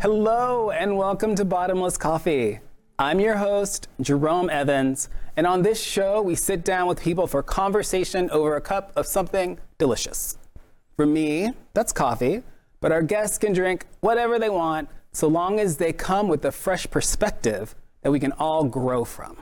Hello, and welcome to Bottomless Coffee. I'm your host, Jerome Evans, and on this show, we sit down with people for conversation over a cup of something delicious. For me, that's coffee, but our guests can drink whatever they want so long as they come with a fresh perspective that we can all grow from.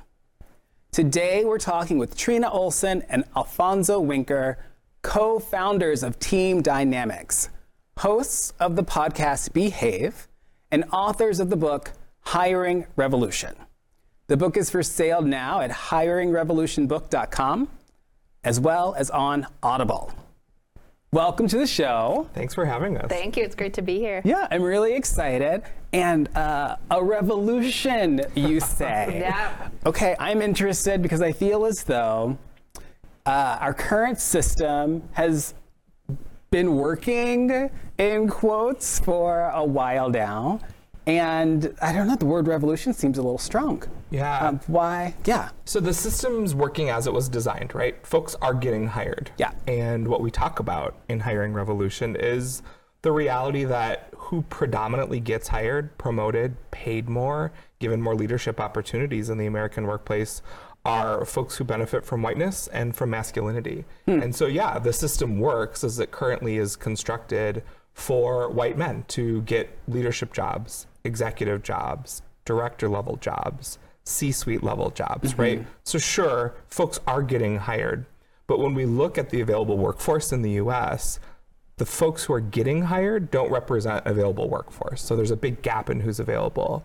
Today, we're talking with Trina Olson and Alfonso Wenker, co founders of Team Dynamics, hosts of the podcast Behave and authors of the book Hiring Revolution. The book is for sale now at hiringrevolutionbook.com as well as on Audible. Welcome to the show. Thanks for having us. Thank you. It's great to be here. Yeah, I'm really excited. And uh, a revolution, you say? Yeah. Okay, I'm interested because I feel as though uh, our current system has been working in quotes for a while now. And I don't know, the word revolution seems a little strong. Yeah. Um, why? Yeah. So the system's working as it was designed, right? Folks are getting hired. Yeah. And what we talk about in Hiring Revolution is the reality that who predominantly gets hired, promoted, paid more, given more leadership opportunities in the American workplace are folks who benefit from whiteness and from masculinity. Hmm. And so, yeah, the system works as it currently is constructed for white men to get leadership jobs, executive jobs, director level jobs, C suite level jobs, mm-hmm. right? So, sure, folks are getting hired. But when we look at the available workforce in the US, the folks who are getting hired don't represent available workforce. So there's a big gap in who's available.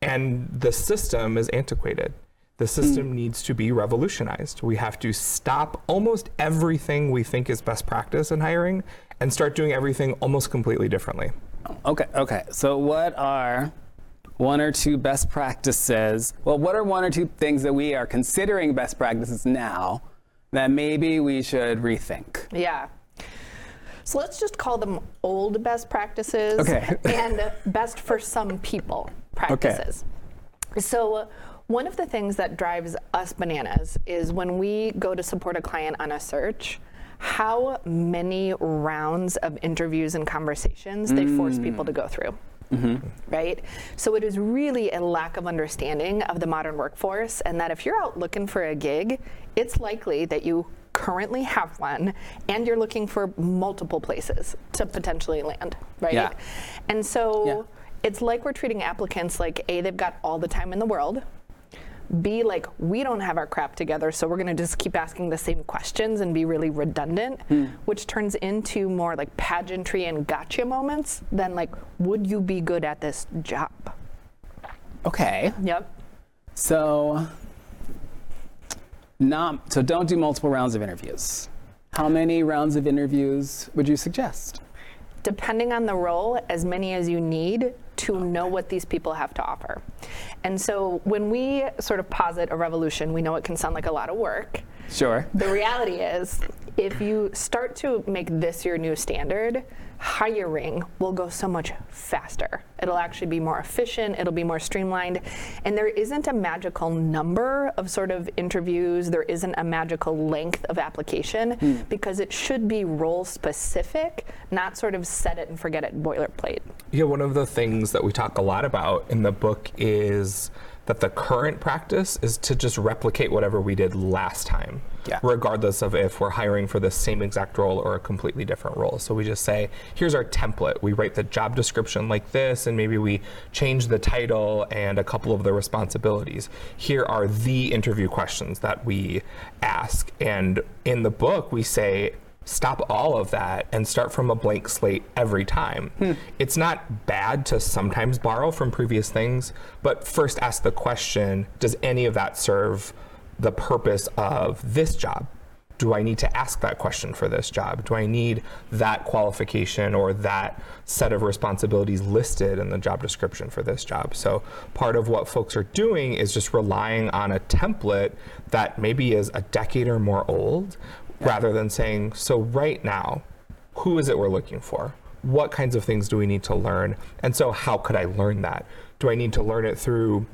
And the system is antiquated. The system needs to be revolutionized. We have to stop almost everything we think is best practice in hiring and start doing everything almost completely differently. Okay, okay. So, what are one or two best practices? Well, what are one or two things that we are considering best practices now that maybe we should rethink? Yeah. So let's just call them old best practices Okay. and best for some people practices. Okay. So one of the things that drives us bananas is when we go to support a client on a search, how many rounds of interviews and conversations they force mm. people to go through. Mm-hmm. Right? So it is really a lack of understanding of the modern workforce, and that if you're out looking for a gig, it's likely that you currently have one and you're looking for multiple places to potentially land, right? Yeah. And so Yeah. it's like we're treating applicants like A, they've got all the time in the world. B, like we don't have our crap together, so we're gonna just keep asking the same questions and be really redundant, hmm. which turns into more like pageantry and gotcha moments than like, would you be good at this job? Okay. Yep. So, not so don't do multiple rounds of interviews. How many rounds of interviews would you suggest? depending on the role, as many as you need to know what these people have to offer. And so when we sort of posit a revolution, we know it can sound like a lot of work. Sure. The reality is, if you start to make this your new standard, hiring will go so much faster. It'll actually be more efficient, it'll be more streamlined. And there isn't a magical number of sort of interviews, there isn't a magical length of application hmm. because it should be role specific, not sort of set it and forget it boilerplate. Yeah, one of the things that we talk a lot about in the book is that the current practice is to just replicate whatever we did last time, Yeah. regardless of if we're hiring for the same exact role or a completely different role. So we just say, here's our template. We write the job description like this, and maybe we change the title and a couple of the responsibilities. Here are the interview questions that we ask. And in the book, we say, stop all of that and start from a blank slate every time. Hmm. It's not bad to sometimes borrow from previous things, but first ask the question Does any of that serve the purpose of this job? Do I need to ask that question for this job? Do I need that qualification or that set of responsibilities listed in the job description for this job? So, part of what folks are doing is just relying on a template that maybe is a decade or more old, rather than saying, so right now, who is it we're looking for? What kinds of things do we need to learn? And so, how could I learn that? Do I need to learn it through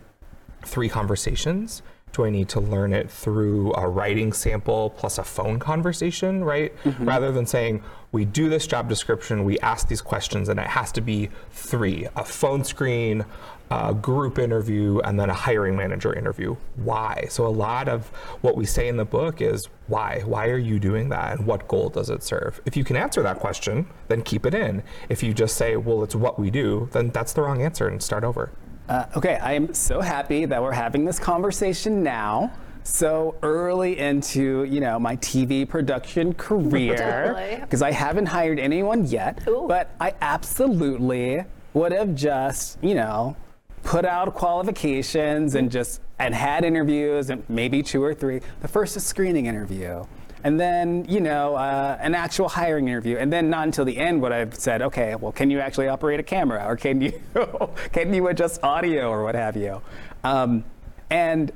three conversations? Do I need to learn it through a writing sample plus a phone conversation, right? Mm-hmm. Rather than saying, we do this job description, we ask these questions, and it has to be three a phone screen, a group interview, and then a hiring manager interview. Why? So, a lot of what we say in the book is why? Why are you doing that? And what goal does it serve? If you can answer that question, then keep it in. If you just say, well, it's what we do, then that's the wrong answer and start over. Uh, okay, I am so happy that we're having this conversation now. So early into, you know, my TV production career, because I haven't hired anyone yet, Ooh. but I absolutely would have just, you know, put out qualifications and just and had interviews and maybe two or three. The first a screening interview, and then you know uh, an actual hiring interview, and then not until the end would I've said, okay, well, can you actually operate a camera, or can you can you adjust audio, or what have you, um, and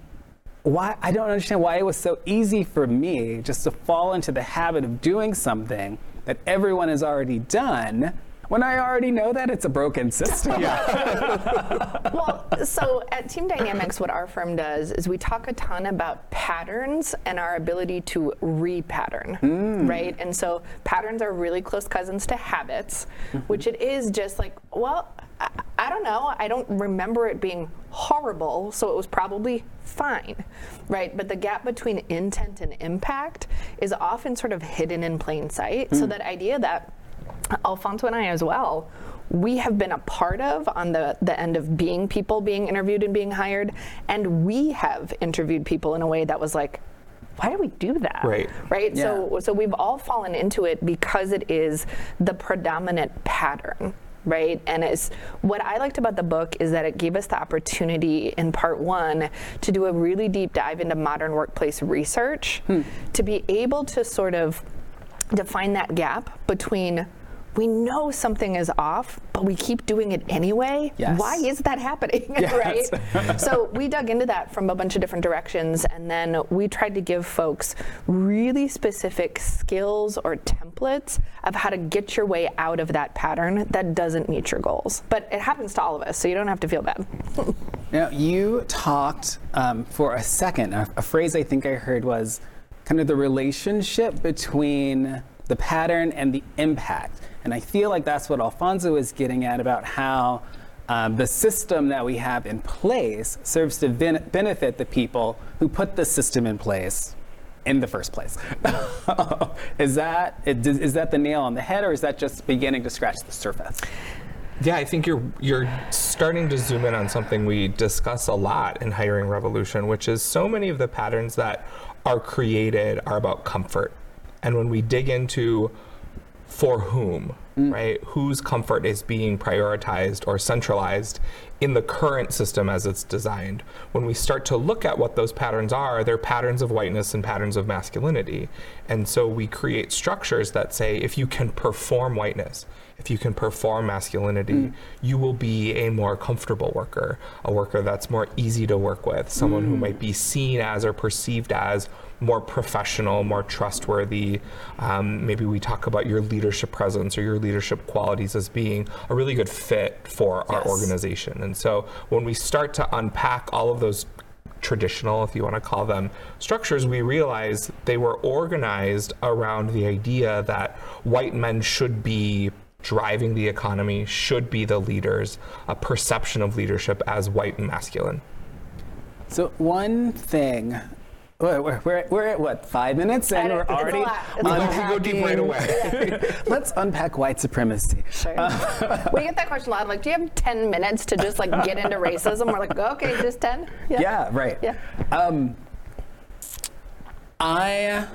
why I don't understand why it was so easy for me just to fall into the habit of doing something that everyone has already done when I already know that it's a broken system. well, so at Team Dynamics, what our firm does is we talk a ton about patterns and our ability to repattern, mm. right? And so patterns are really close cousins to habits, mm-hmm. which it is just like, well, I, I don't know. I don't remember it being horrible, so it was probably fine, right? But the gap between intent and impact is often sort of hidden in plain sight. So hmm. that idea that Alfonso and I as well, we have been a part of on the, the end of being people being interviewed and being hired. And we have interviewed people in a way that was like, why do we do that? Right. Right. So Yeah. so we've all fallen into it because it is the predominant pattern. Right. And it's what I liked about the book is that it gave us the opportunity in part one to do a really deep dive into modern workplace research hmm. to be able to sort of define that gap between we know something is off, but we keep doing it anyway. Yes. Why is that happening? Yes. right? so we dug into that from a bunch of different directions, and then we tried to give folks really specific skills or templates of how to get your way out of that pattern that doesn't meet your goals. But it happens to all of us, so you don't have to feel bad. Now, you talked um, for a second, a, a phrase I think I heard was kind of the relationship between the pattern and the impact. And I feel like that's what Alfonso is getting at about how um, the system that we have in place serves to ben- benefit the people who put the system in place in the first place. is that is that the nail on the head, or is that just beginning to scratch the surface? Yeah, I think you're you're starting to zoom in on something we discuss a lot in hiring revolution, which is so many of the patterns that are created are about comfort. And when we dig into for whom, mm. right? Whose comfort is being prioritized or centralized in the current system as it's designed. When we start to look at what those patterns are, they're patterns of whiteness and patterns of masculinity. And so we create structures that say if you can perform whiteness, if you can perform masculinity, mm. you will be a more comfortable worker, a worker that's more easy to work with, someone who mm. might be seen as or perceived as more professional, more trustworthy. Um, maybe we talk about your leadership presence or your leadership qualities as being a really good fit for our organization. And so when we start to unpack all of those traditional, if you want to call them, structures, we realize they were organized around the idea that white men should be driving the economy, should be the leaders, a perception of leadership as white and masculine. So one thing, we're, we're, we're, at what five minutes, and we're don't- it's a already lot. It's a lot. We go deep right unpacking- Let's unpack white supremacy. Sure. we get that question a lot. Like, do you have 10 minutes to just like get into racism? We're like, okay, just 10? Yeah, right. Yeah. Um, I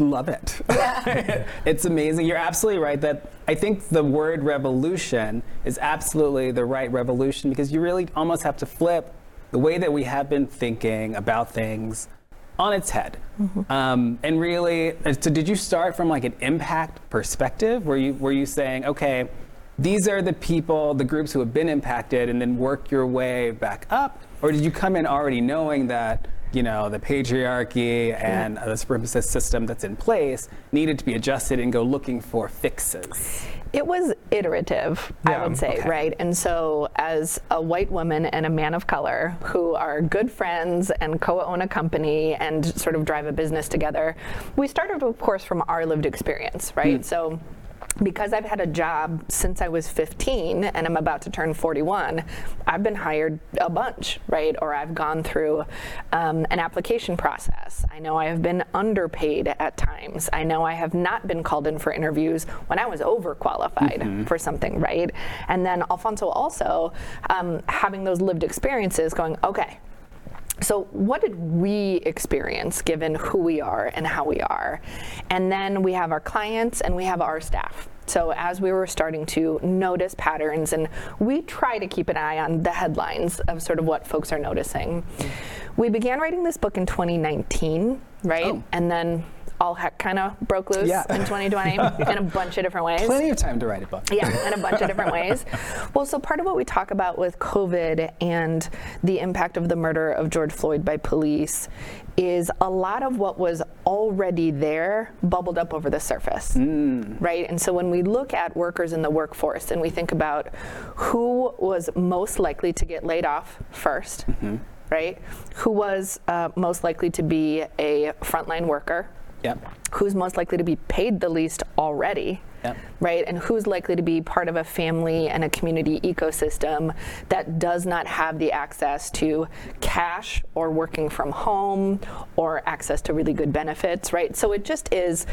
love it. it's amazing. You're absolutely right that I think the word revolution is absolutely the right revolution because you really almost have to flip the way that we have been thinking about things on its head. Um, and really, uh, so did you start from like an impact perspective? Were you were you saying, okay, these are the people, the groups who have been impacted, and then work your way back up? Or did you come in already knowing that you know, the patriarchy and the supremacist system that's in place needed to be adjusted and go looking for fixes. It was iterative, I would say, okay. right? And so, as a white woman and a man of color who are good friends and co own a company and sort of drive a business together, we started, of course, from our lived experience, right? Hmm. So, because I've had a job since I was 15 and I'm about to turn 41, I've been hired a bunch, right? Or I've gone through um, an application process. I know I have been underpaid at times. I know I have not been called in for interviews when I was overqualified for something, right? And then Alfonso also um, having those lived experiences going, okay, so, what did we experience given who we are and how we are? And then we have our clients and we have our staff. So, as we were starting to notice patterns, and we try to keep an eye on the headlines of sort of what folks are noticing, mm-hmm. we began writing this book in 2019, right? Oh. And then all heck kind of broke loose Yeah. in 2020 in a bunch of different ways. Plenty of time to write a book. Yeah, in a bunch of different ways. Well, so part of what we talk about with COVID and the impact of the murder of George Floyd by police is a lot of what was already there bubbled up over the surface, right? And so when we look at workers in the workforce and we think about who was most likely to get laid off 1st right? Who was uh, most likely to be a frontline worker? Yep. who's most likely to be paid the least already, Yep. right? And who's likely to be part of a family and a community ecosystem that does not have the access to cash or working from home or access to really good benefits, right? So it just is,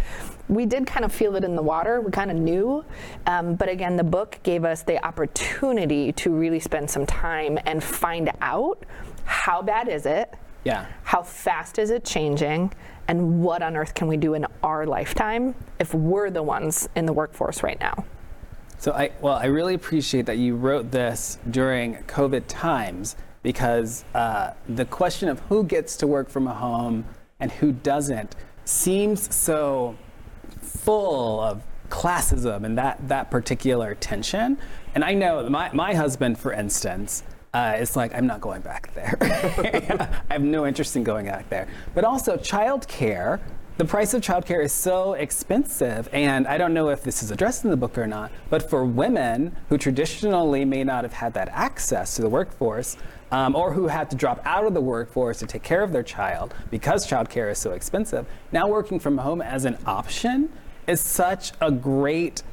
we did kind of feel it in the water, we kind of knew. Um, but again, the book gave us the opportunity to really spend some time and find out how bad is it? Yeah. How fast is it changing? And what on earth can we do in our lifetime if we're the ones in the workforce right now? So I well, I really appreciate that you wrote this during COVID times because uh, the question of who gets to work from a home and who doesn't seems so full of classism and that that particular tension. And I know my my husband, for instance. Uh, it's like I'm not going back there. I have no interest in going back there. But also, childcare the price of childcare is so expensive, and I don't know if this is addressed in the book or not, but for women who traditionally may not have had that access to the workforce, um, or who had to drop out of the workforce to take care of their child because childcare is so expensive, now working from home as an option is such a great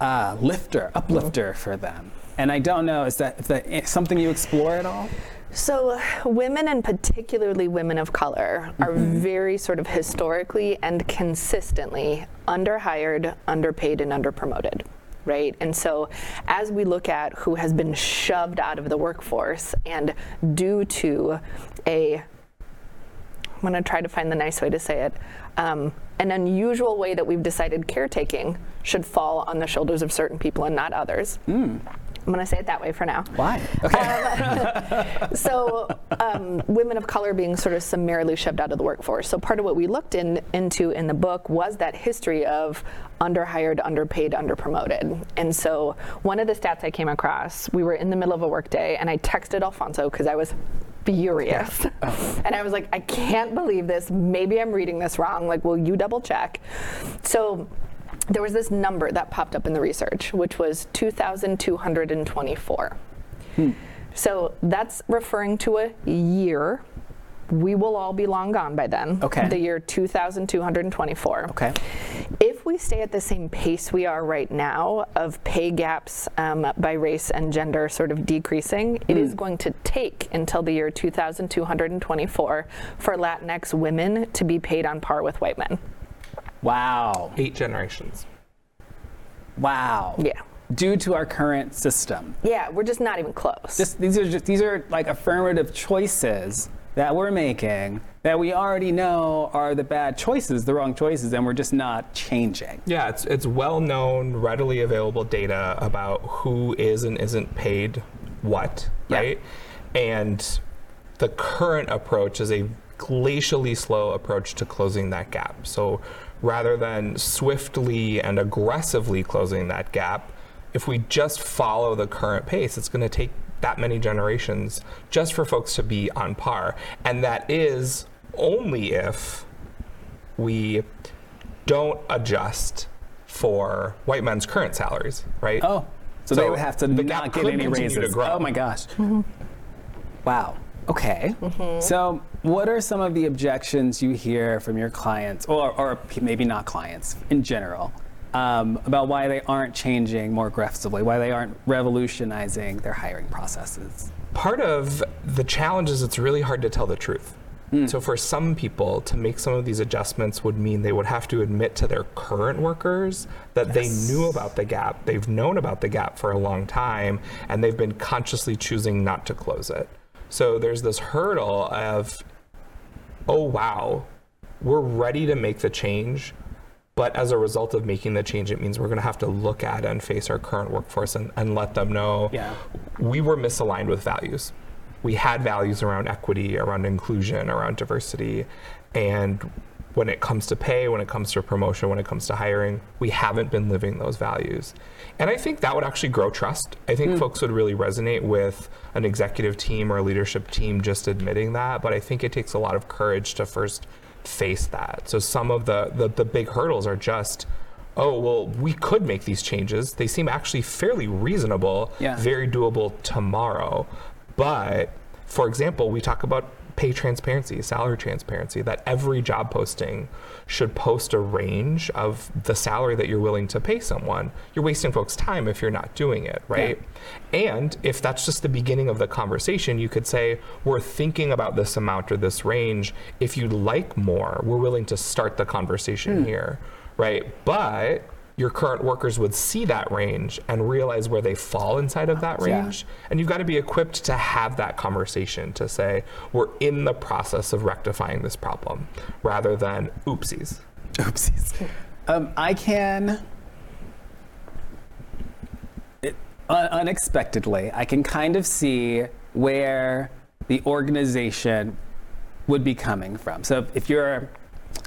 uh, lifter, uplifter for them. And I don't know, is that, is that something you explore at all? So, women, and particularly women of color, are very sort of historically and consistently underhired, underpaid, and underpromoted. Right? And so, as we look at who has been shoved out of the workforce and due to a I'm going to try to find the nice way to say it. Um, an unusual way that we've decided caretaking should fall on the shoulders of certain people and not others. I'm going to say it that way for now. Why? Okay. So, um, women of color being sort of summarily shoved out of the workforce. So, part of what we looked in, into in the book was that history of underhired, underpaid, underpromoted. And so, one of the stats I came across, we were in the middle of a workday, and I texted Alfonso because I was furious. And I was like, I can't believe this. Maybe I'm reading this wrong. Like, will you double check? So, there was this number that popped up in the research, which was 2,224. So that's referring to a year. We will all be long gone by then. Okay. The year 2224. Okay. If we stay at the same pace we are right now of pay gaps um, by race and gender sort of decreasing, it is going to take until the year 2224 for Latinx women to be paid on par with white men. Wow. Eight generations. Wow. Yeah. Due to our current system. Yeah, we're just not even close. Just, these are just these are like affirmative choices that we're making that we already know are the bad choices, the wrong choices, and we're just not changing. Yeah, it's it's well known, readily available data about who is and isn't paid what, Yeah. right? And the current approach is a glacially slow approach to closing that gap. So rather than swiftly and aggressively closing that gap, if we just follow the current pace, it's going to take that many generations just for folks to be on par. And that is only if we don't adjust for white men's current salaries, right? Oh, so, So they would have to the not gap get any continue to raises. grow. Oh my gosh. Mm-hmm. Wow. Okay. So, what are some of the objections you hear from your clients, or, or maybe not clients in general, um, about why they aren't changing more aggressively, why they aren't revolutionizing their hiring processes? part of the challenge is it's really hard to tell the truth. So for some people to make some of these adjustments would mean they would have to admit to their current workers that they knew about the gap, they've known about the gap for a long time, and they've been consciously choosing not to close it. So there's this hurdle of, oh wow, we're ready to make the change, but as a result of making the change, it means we're going to have to look at and face our current workforce and, and let them know Yeah. we were misaligned with values. We had values around equity, around inclusion, around diversity. And when it comes to pay, when it comes to promotion, when it comes to hiring, we haven't been living those values. And I think that would actually grow trust. I think hmm. folks would really resonate with an executive team or a leadership team just admitting that. But I think it takes a lot of courage to first face that. So some of the, the, the big hurdles are just, oh, well, we could make these changes. They seem actually fairly reasonable, Yeah. very doable tomorrow. But for example, we talk about pay transparency, salary transparency, that every job posting should post a range of the salary that you're willing to pay someone. You're wasting folks' time if you're not doing it, right? And if that's just the beginning of the conversation, you could say, We're thinking about this amount or this range. If you'd like more, we're willing to start the conversation hmm. here, right? But your current workers would see that range and realize where they fall inside of that Yeah. range. And you've got to be equipped to have that conversation to say, we're in the process of rectifying this problem rather than oopsies. Oopsies. Um, I can, it, un- unexpectedly, I can kind of see where the organization would be coming from. So if you're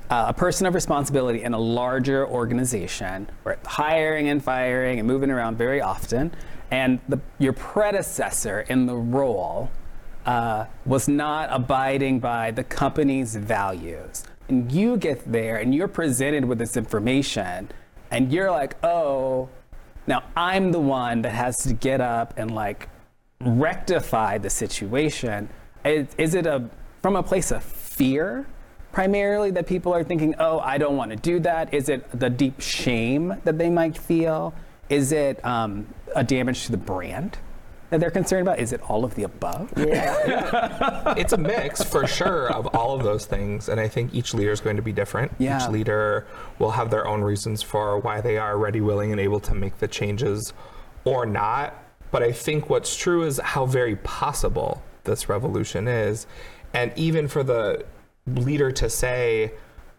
uh, a person of responsibility in a larger organization, where hiring and firing and moving around very often, and the, your predecessor in the role uh, was not abiding by the company's values. And you get there and you're presented with this information, and you're like, oh, now I'm the one that has to get up and like rectify the situation. Is, is it a from a place of fear primarily that people are thinking, oh, I don't want to do that? Is it the deep shame that they might feel? Is it um, a damage to the brand that they're concerned about? Is it all of the above? it's a mix for sure of all of those things. And I think each leader is going to be different. Yeah. Each leader will have their own reasons for why they are ready, willing, and able to make the changes or not. But I think what's true is how very possible this revolution is. And even for the leader to say,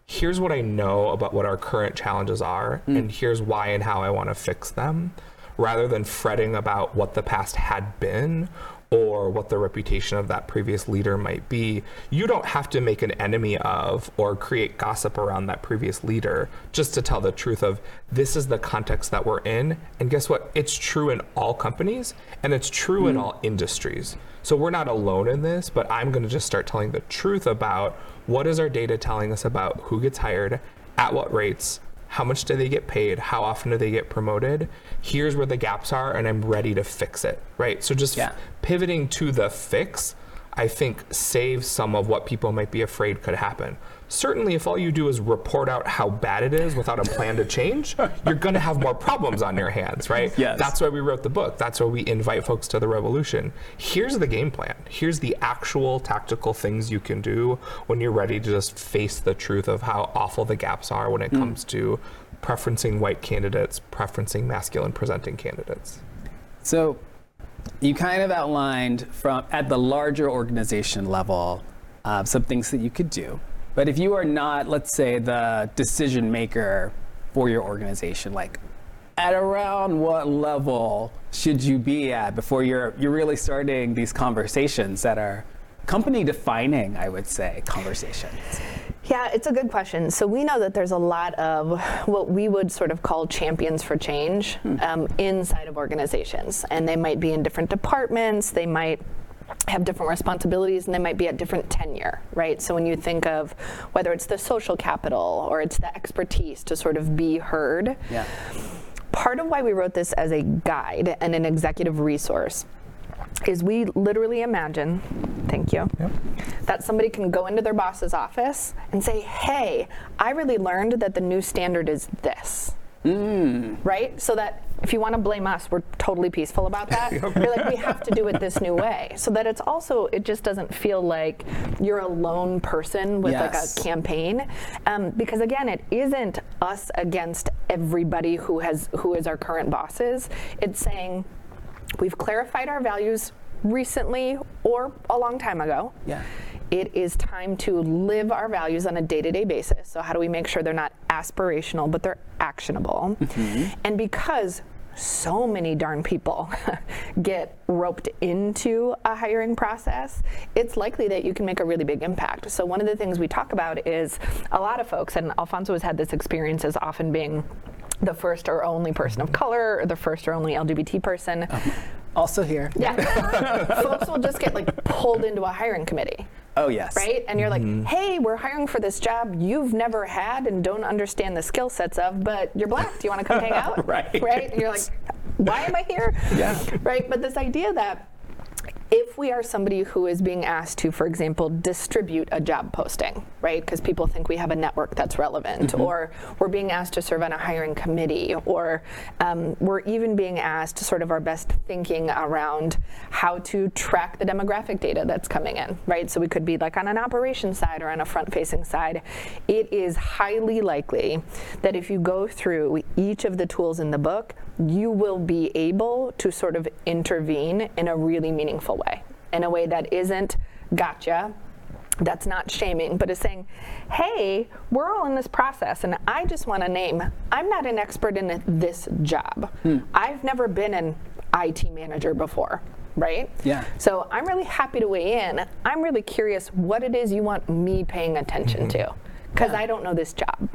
here's what I know about what our current challenges are, mm. and here's why and how I want to fix them, rather than fretting about what the past had been or what the reputation of that previous leader might be. You don't have to make an enemy of or create gossip around that previous leader just to tell the truth of this is the context that we're in. And guess what? It's true in all companies and it's true in mm. all industries. So we're not alone in this, but I'm going to just start telling the truth about what is our data telling us about who gets hired, at what rates, how much do they get paid, how often do they get promoted. Here's where the gaps are, and I'm ready to fix it. Right. So just Yeah. pivoting to the fix, I think saves some of what people might be afraid could happen. Certainly, if all you do is report out how bad it is without a plan to change, you're going to have more problems on your hands, right? Yes. That's why we wrote the book. That's why we invite folks to the revolution. Here's the game plan. Here's the actual tactical things you can do when you're ready to just face the truth of how awful the gaps are when it hmm. comes to preferencing white candidates, preferencing masculine presenting candidates. So you kind of outlined from at the larger organization level uh, some things that you could do. But if you are not, let's say, the decision maker for your organization, like at around what level should you be at before you're you're really starting these conversations that are company defining, I would say, conversations. Yeah, it's a good question. So we know that there's a lot of what we would sort of call champions for change um, inside of organizations, and they might be in different departments. They might have different responsibilities and they might be at different tenure, right? So when you think of whether it's the social capital or it's the expertise to sort of be heard, Yeah. part of why we wrote this as a guide and an executive resource is we literally imagine, thank you, that somebody can go into their boss's office and say, hey, I really learned that the new standard is this. Right? So that if you want to blame us, we're totally peaceful about that. You're like, we have to do it this new way. So that it's also, it just doesn't feel like you're a lone person with Yes. like a campaign. Um, because again, it isn't us against everybody who has who is our current bosses. It's saying we've clarified our values recently or a long time ago. Yeah. It is time to live our values on a day to day basis. So, how do we make sure they're not aspirational, but they're actionable? Mm-hmm. And because so many darn people get roped into a hiring process, it's likely that you can make a really big impact. So, one of the things we talk about is a lot of folks, and Alfonso has had this experience as often being the first or only person of color or the first or only LGBT person. Um, also here. Yeah. folks will just get like pulled into a hiring committee Oh, yes. right? And you're like, mm-hmm. hey, we're hiring for this job you've never had and don't understand the skill sets of, but you're black. Do you want to come hang out? Right. Right? And you're like, why am I here? Yeah. Right? But this idea that if we are somebody who is being asked to, for example, distribute a job posting, right? Because people think we have a network that's relevant, or we're being asked to serve on a hiring committee, or um, we're even being asked sort of our best thinking around how to track the demographic data that's coming in, right? So we could be like on an operations side or on a front facing side. It is highly likely that if you go through each of the tools in the book, you will be able to sort of intervene in a really meaningful way, in a way that isn't gotcha, that's not shaming, but is saying, hey, we're all in this process, and I just want to name, I'm not an expert in this job. Hmm. I've never been an IT manager before. Right? Yeah. So I'm really happy to weigh in. I'm really curious what it is you want me paying attention mm-hmm. to, because I don't know this job.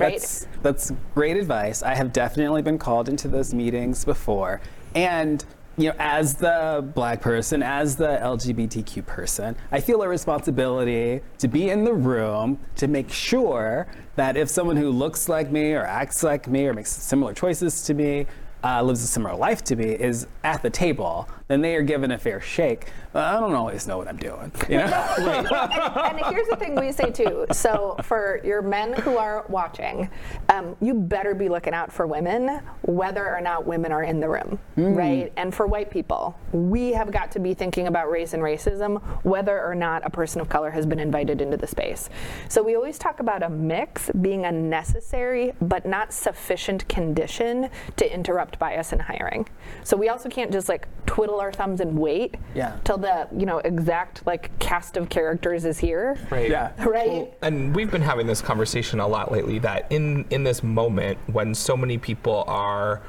Right? That's, that's great advice. I have definitely been called into those meetings before. And, you know, as the black person, as the LGBTQ person, I feel a responsibility to be in the room to make sure that if someone who looks like me or acts like me or makes similar choices to me, uh, lives a similar life to me, is at the table, then they are given a fair shake. But I don't always know what I'm doing. You know? and, and here's the thing we say too. So for your men who are watching, um, you better be looking out for women, whether or not women are in the room, right? And for white people, we have got to be thinking about race and racism, whether or not a person of color has been invited into the space. So we always talk about a mix being a necessary but not sufficient condition to interrupt bias in hiring. So we also can't just like twiddle our thumbs and wait Yeah. till the you know exact like cast of characters is here. Right. Yeah. Right. Well, and we've been having this conversation a lot lately that in in this moment when so many people are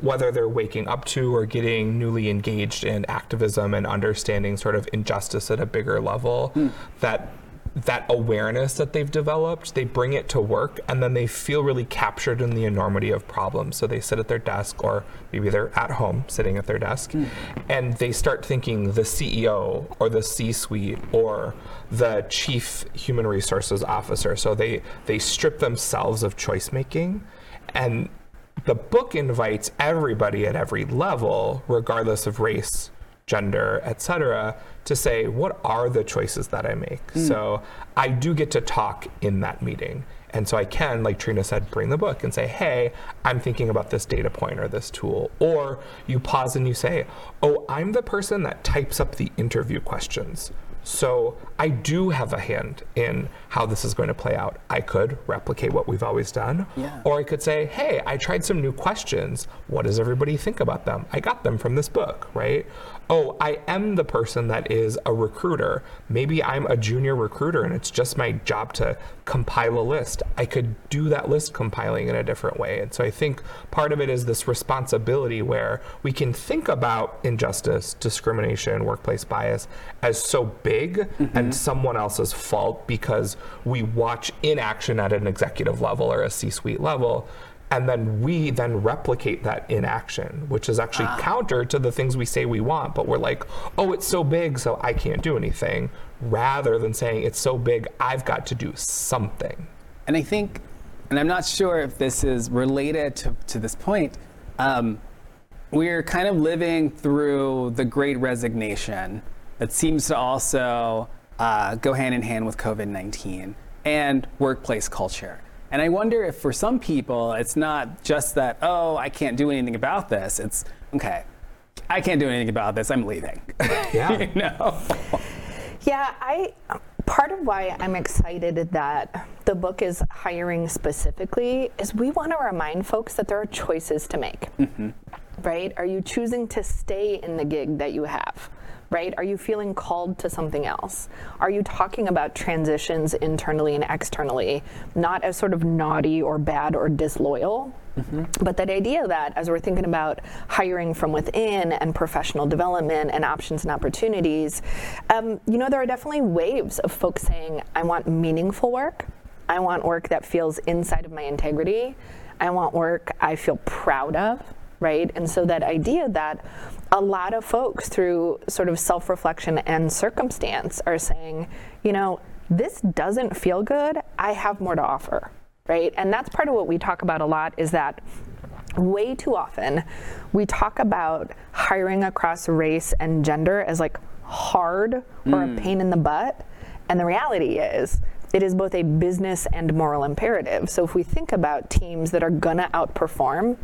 whether they're waking up to or getting newly engaged in activism and understanding sort of injustice at a bigger level hmm. that that awareness that they've developed, they bring it to work and then they feel really captured in the enormity of problems. So they sit at their desk or maybe they're at home sitting at their desk hmm. and they start thinking the CEO or the C-suite or the chief human resources officer. So they they strip themselves of choice making and the book invites everybody at every level, regardless of race, gender, etc., to say, what are the choices that I make? Hmm. So I do get to talk in that meeting. And so I can, like Trina said, bring the book and say, hey, I'm thinking about this data point or this tool. Or you pause and you say, oh, I'm the person that types up the interview questions. So I do have a hand in how this is going to play out. I could replicate what we've always done, Yeah. or I could say, hey, I tried some new questions. What does everybody think about them? I got them from this book, right? Oh, I am the person that is a recruiter. Maybe I'm a junior recruiter and it's just my job to compile a list. I could do that list compiling in a different way. And so I think part of it is this responsibility where we can think about injustice, discrimination, workplace bias as so big mm-hmm. and someone else's fault because we watch inaction at an executive level or a C suite level. And then we then replicate that in action which is actually ah. counter to the things we say we want. But we're like, oh, it's so big, so I can't do anything, rather than saying it's so big, I've got to do something. And I think, and I'm not sure if this is related to, to this point, um, we're kind of living through the great resignation that seems to also uh, go hand in hand with COVID 19 and workplace culture. And I wonder if for some people, it's not just that, oh, I can't do anything about this. It's, okay, I can't do anything about this. I'm leaving. Yeah. you know? Yeah, I part of why I'm excited that the book is hiring specifically is we want to remind folks that there are choices to make. Mm-hmm. Right? Are you choosing to stay in the gig that you have? Right? Are you feeling called to something else? Are you talking about transitions internally and externally, not as sort of naughty or bad or disloyal? Mm-hmm. But that idea that as we're thinking about hiring from within and professional development and options and opportunities, um, you know, there are definitely waves of folks saying, I want meaningful work. I want work that feels inside of my integrity. I want work I feel proud of right? And so that idea that a lot of folks through sort of self-reflection and circumstance are saying, you know, this doesn't feel good, I have more to offer, right? And that's part of what we talk about a lot is that way too often we talk about hiring across race and gender as like hard or mm. a pain in the butt. And the reality is, it is both a business and moral imperative. So if we think about teams that are gonna outperform,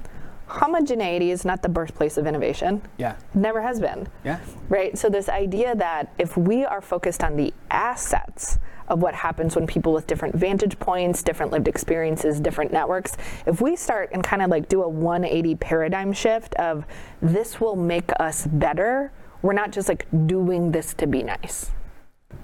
homogeneity is not the birthplace of innovation. Yeah. It never has been. Yeah. Right? So, this idea that if we are focused on the assets of what happens when people with different vantage points, different lived experiences, different networks, if we start and kind of like do a 180 paradigm shift of this will make us better, we're not just like doing this to be nice.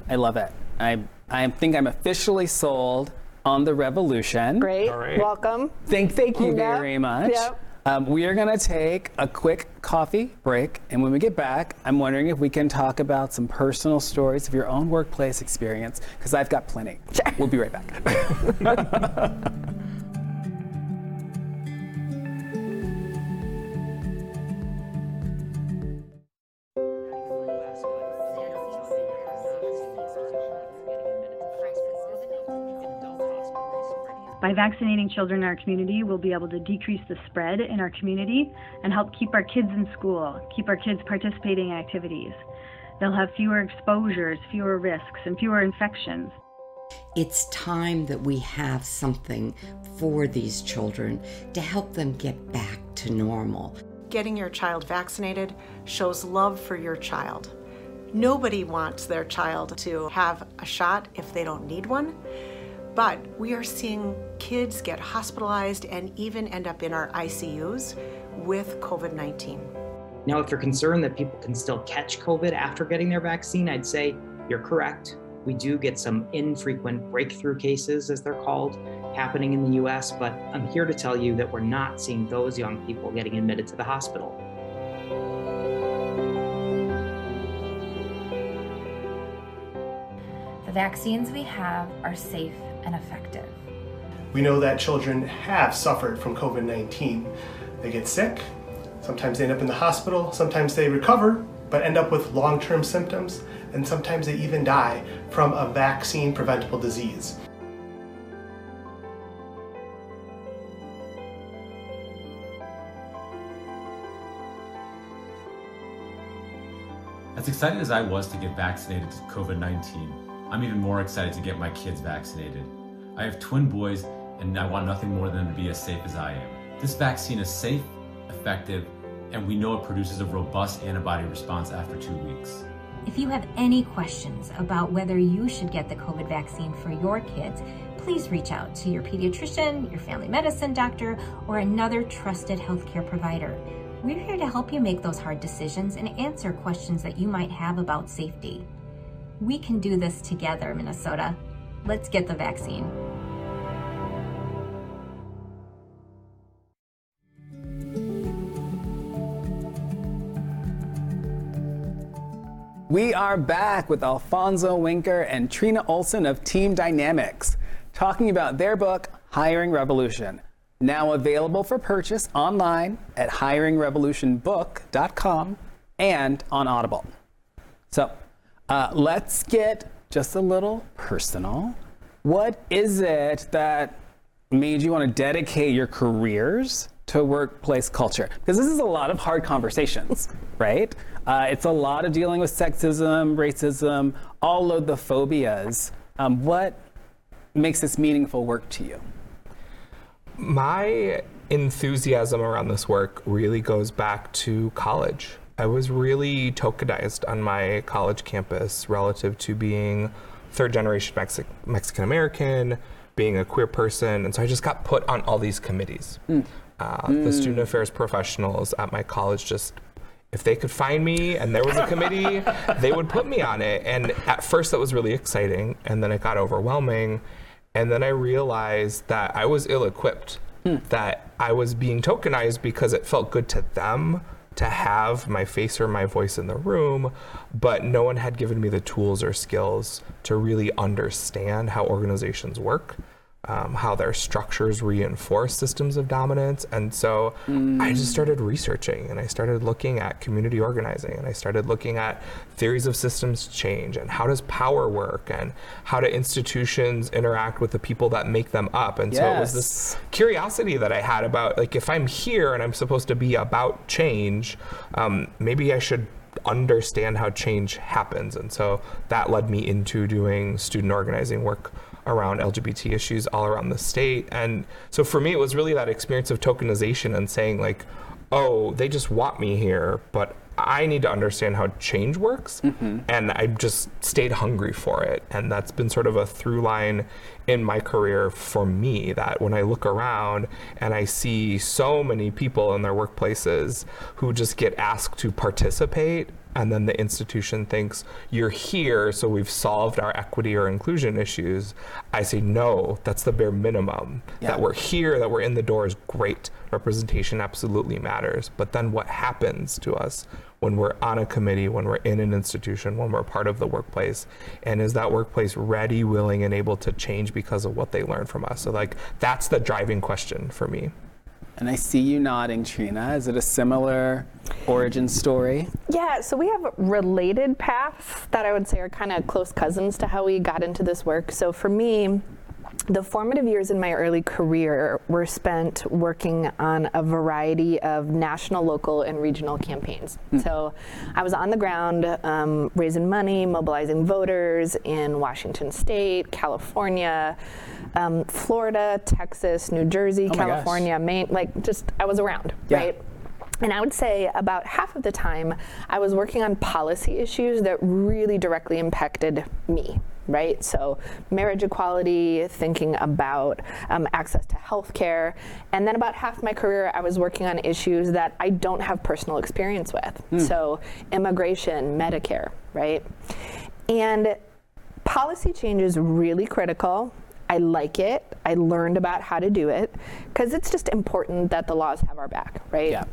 I love it. I, I think I'm officially sold on the revolution. Great. Welcome. Thank, thank you yep. very much. Yep. Um, we are going to take a quick coffee break. And when we get back, I'm wondering if we can talk about some personal stories of your own workplace experience, because I've got plenty. Sure. We'll be right back. By vaccinating children in our community, we'll be able to decrease the spread in our community and help keep our kids in school, keep our kids participating in activities. They'll have fewer exposures, fewer risks, and fewer infections. It's time that we have something for these children to help them get back to normal. Getting your child vaccinated shows love for your child. Nobody wants their child to have a shot if they don't need one. But we are seeing kids get hospitalized and even end up in our ICUs with COVID 19. Now, if you're concerned that people can still catch COVID after getting their vaccine, I'd say you're correct. We do get some infrequent breakthrough cases, as they're called, happening in the US, but I'm here to tell you that we're not seeing those young people getting admitted to the hospital. The vaccines we have are safe and effective. We know that children have suffered from COVID 19. They get sick, sometimes they end up in the hospital, sometimes they recover, but end up with long term symptoms, and sometimes they even die from a vaccine preventable disease. As excited as I was to get vaccinated to COVID 19, I'm even more excited to get my kids vaccinated. I have twin boys, and I want nothing more than them to be as safe as I am. This vaccine is safe, effective, and we know it produces a robust antibody response after two weeks. If you have any questions about whether you should get the COVID vaccine for your kids, please reach out to your pediatrician, your family medicine doctor, or another trusted healthcare provider. We're here to help you make those hard decisions and answer questions that you might have about safety. We can do this together, Minnesota. Let's get the vaccine. We are back with Alfonso Wenker and Trina Olson of Team Dynamics, talking about their book, Hiring Revolution, now available for purchase online at hiringrevolutionbook.com and on Audible. So uh, let's get just a little personal. What is it that made you want to dedicate your careers to workplace culture? Because this is a lot of hard conversations, right? Uh, it's a lot of dealing with sexism, racism, all of the phobias. Um, what makes this meaningful work to you? My enthusiasm around this work really goes back to college. I was really tokenized on my college campus relative to being third generation Mexi- Mexican American, being a queer person. And so I just got put on all these committees. Mm. Uh, mm. The student affairs professionals at my college just if they could find me and there was a committee, they would put me on it. And at first, that was really exciting. And then it got overwhelming. And then I realized that I was ill equipped, hmm. that I was being tokenized because it felt good to them to have my face or my voice in the room, but no one had given me the tools or skills to really understand how organizations work um, how their structures reinforce systems of dominance. And so mm. I just started researching and I started looking at community organizing and I started looking at theories of systems change and how does power work and how do institutions interact with the people that make them up. And yes. so it was this curiosity that I had about like if I'm here and I'm supposed to be about change, um, maybe I should understand how change happens. And so that led me into doing student organizing work around LGBT issues all around the state. And so for me, it was really that experience of tokenization and saying, like, oh, they just want me here, but I need to understand how change works. Mm-hmm. And I just stayed hungry for it. And that's been sort of a through line in my career for me that when I look around and I see so many people in their workplaces who just get asked to participate and then the institution thinks you're here so we've solved our equity or inclusion issues. I say no that's the bare minimum. Yeah. that we're here that we're in the door is great. Representation absolutely matters. But then what happens to us when we're on a committee when we're in an institution when we're part of the workplace? And is that workplace ready willing and able to change because of what they learn from us? So like that's the driving question for me and I see you nodding, Trina. Is it a similar origin story? Yeah, so we have related paths that I would say are kind of close cousins to how we got into this work. So for me, the formative years in my early career were spent working on a variety of national, local, and regional campaigns. Mm. So I was on the ground um, raising money, mobilizing voters in Washington State, California, um, Florida, Texas, New Jersey, oh California, Maine. Like, just I was around, yeah. right? And I would say about half of the time I was working on policy issues that really directly impacted me, right? So, marriage equality, thinking about um, access to health care. And then about half my career, I was working on issues that I don't have personal experience with. Mm. So, immigration, Medicare, right? And policy change is really critical. I like it. I learned about how to do it because it's just important that the laws have our back, right? Yeah.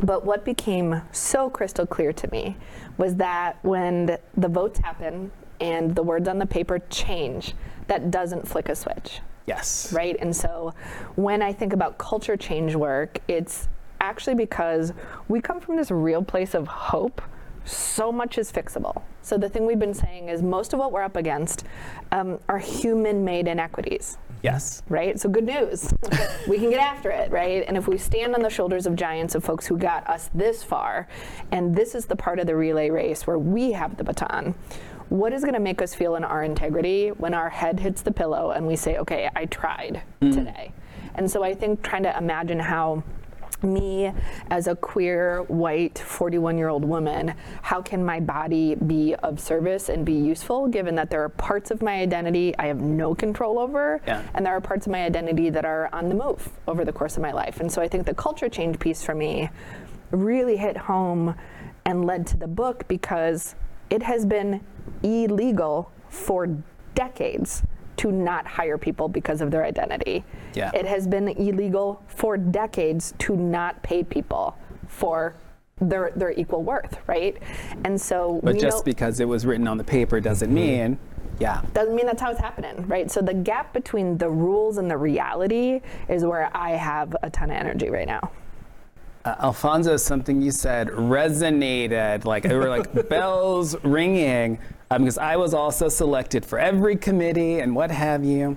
But what became so crystal clear to me was that when the votes happen and the words on the paper change, that doesn't flick a switch. Yes. Right? And so when I think about culture change work, it's actually because we come from this real place of hope so much is fixable. So the thing we've been saying is most of what we're up against um, are human-made inequities. Yes. Right? So good news. we can get after it, right? And if we stand on the shoulders of giants of folks who got us this far, and this is the part of the relay race where we have the baton, what is going to make us feel in our integrity when our head hits the pillow and we say, okay, I tried mm. today? And so I think trying to imagine how me as a queer white 41 year old woman how can my body be of service and be useful given that there are parts of my identity i have no control over yeah. and there are parts of my identity that are on the move over the course of my life and so i think the culture change piece for me really hit home and led to the book because it has been illegal for decades to not hire people because of their identity. Yeah. It has been illegal for decades to not pay people for their their equal worth, right? And so But just know, because it was written on the paper doesn't mean, yeah. doesn't mean that's how it's happening, right? So the gap between the rules and the reality is where I have a ton of energy right now. Uh, Alfonso, something you said resonated, like it were like bells ringing, um, because I was also selected for every committee and what have you.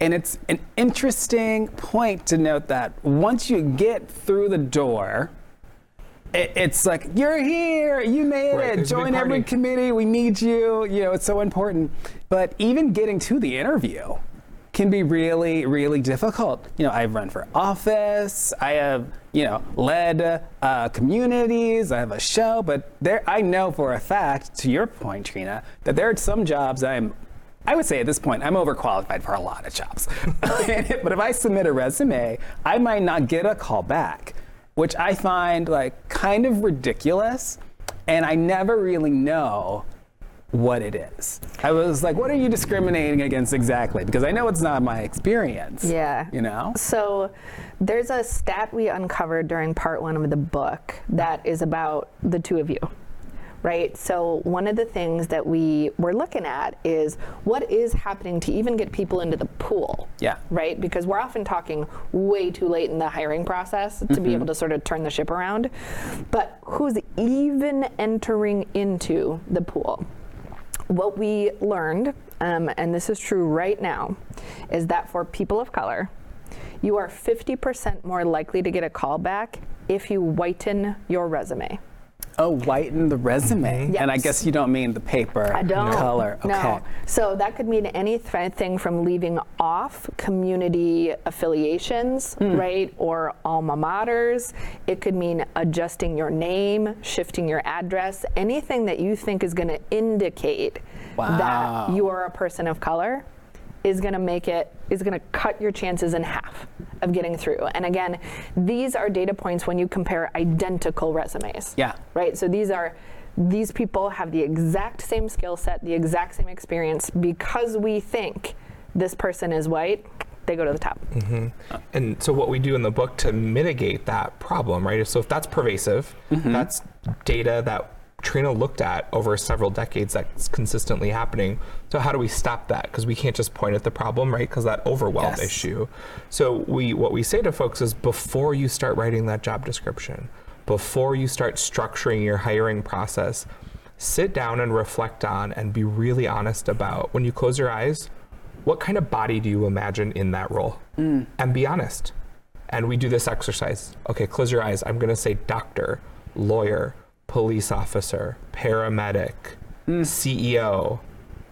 And it's an interesting point to note that once you get through the door, it, it's like you're here, you made Right, it. Join every committee. We need you. You know, it's so important. But even getting to the interview can be really, really difficult. You know, I've run for office. I have, you know, led uh, communities. I have a show. But there, I know for a fact, to your point, Trina, that there are some jobs I'm. I would say at this point, I'm overqualified for a lot of jobs. but if I submit a resume, I might not get a call back, which I find like kind of ridiculous. And I never really know what it is. I was like, what are you discriminating against exactly? Because I know it's not my experience. Yeah. You know? So there's a stat we uncovered during part one of the book that is about the two of you. Right? So, one of the things that we were looking at is what is happening to even get people into the pool. Yeah. Right? Because we're often talking way too late in the hiring process to be mm-hmm. able to sort of turn the ship around. But who's even entering into the pool? What we learned, um, and this is true right now, is that for people of color, you are 50% more likely to get a call back if you whiten your resume. Oh, whiten the resume. And I guess you don't mean the paper I don't. color. Okay. No. So that could mean anything from leaving off community affiliations, Hmm. right, or alma maters. It could mean adjusting your name, shifting your address, anything that you think is going to indicate Wow. that you are a person of color is going to make it is going to cut your chances in half of getting through. And again, these are data points when you compare identical resumes. Yeah. Right? So these are these people have the exact same skill set, the exact same experience because we think this person is white, they go to the top. Mm-hmm. And so what we do in the book to mitigate that problem, right? So if that's pervasive, mm-hmm. that's data that Trina looked at over several decades that's consistently happening. So how do we stop that? Because we can't just point at the problem, right? Because that overwhelmed Yes. issue. So we what we say to folks is before you start writing that job description, before you start structuring your hiring process, sit down and reflect on and be really honest about when you close your eyes, what kind of body do you imagine in that role? Mm. And be honest. And we do this exercise. Okay, close your eyes. I'm going to say doctor, lawyer, police officer, paramedic, hmm. CEO,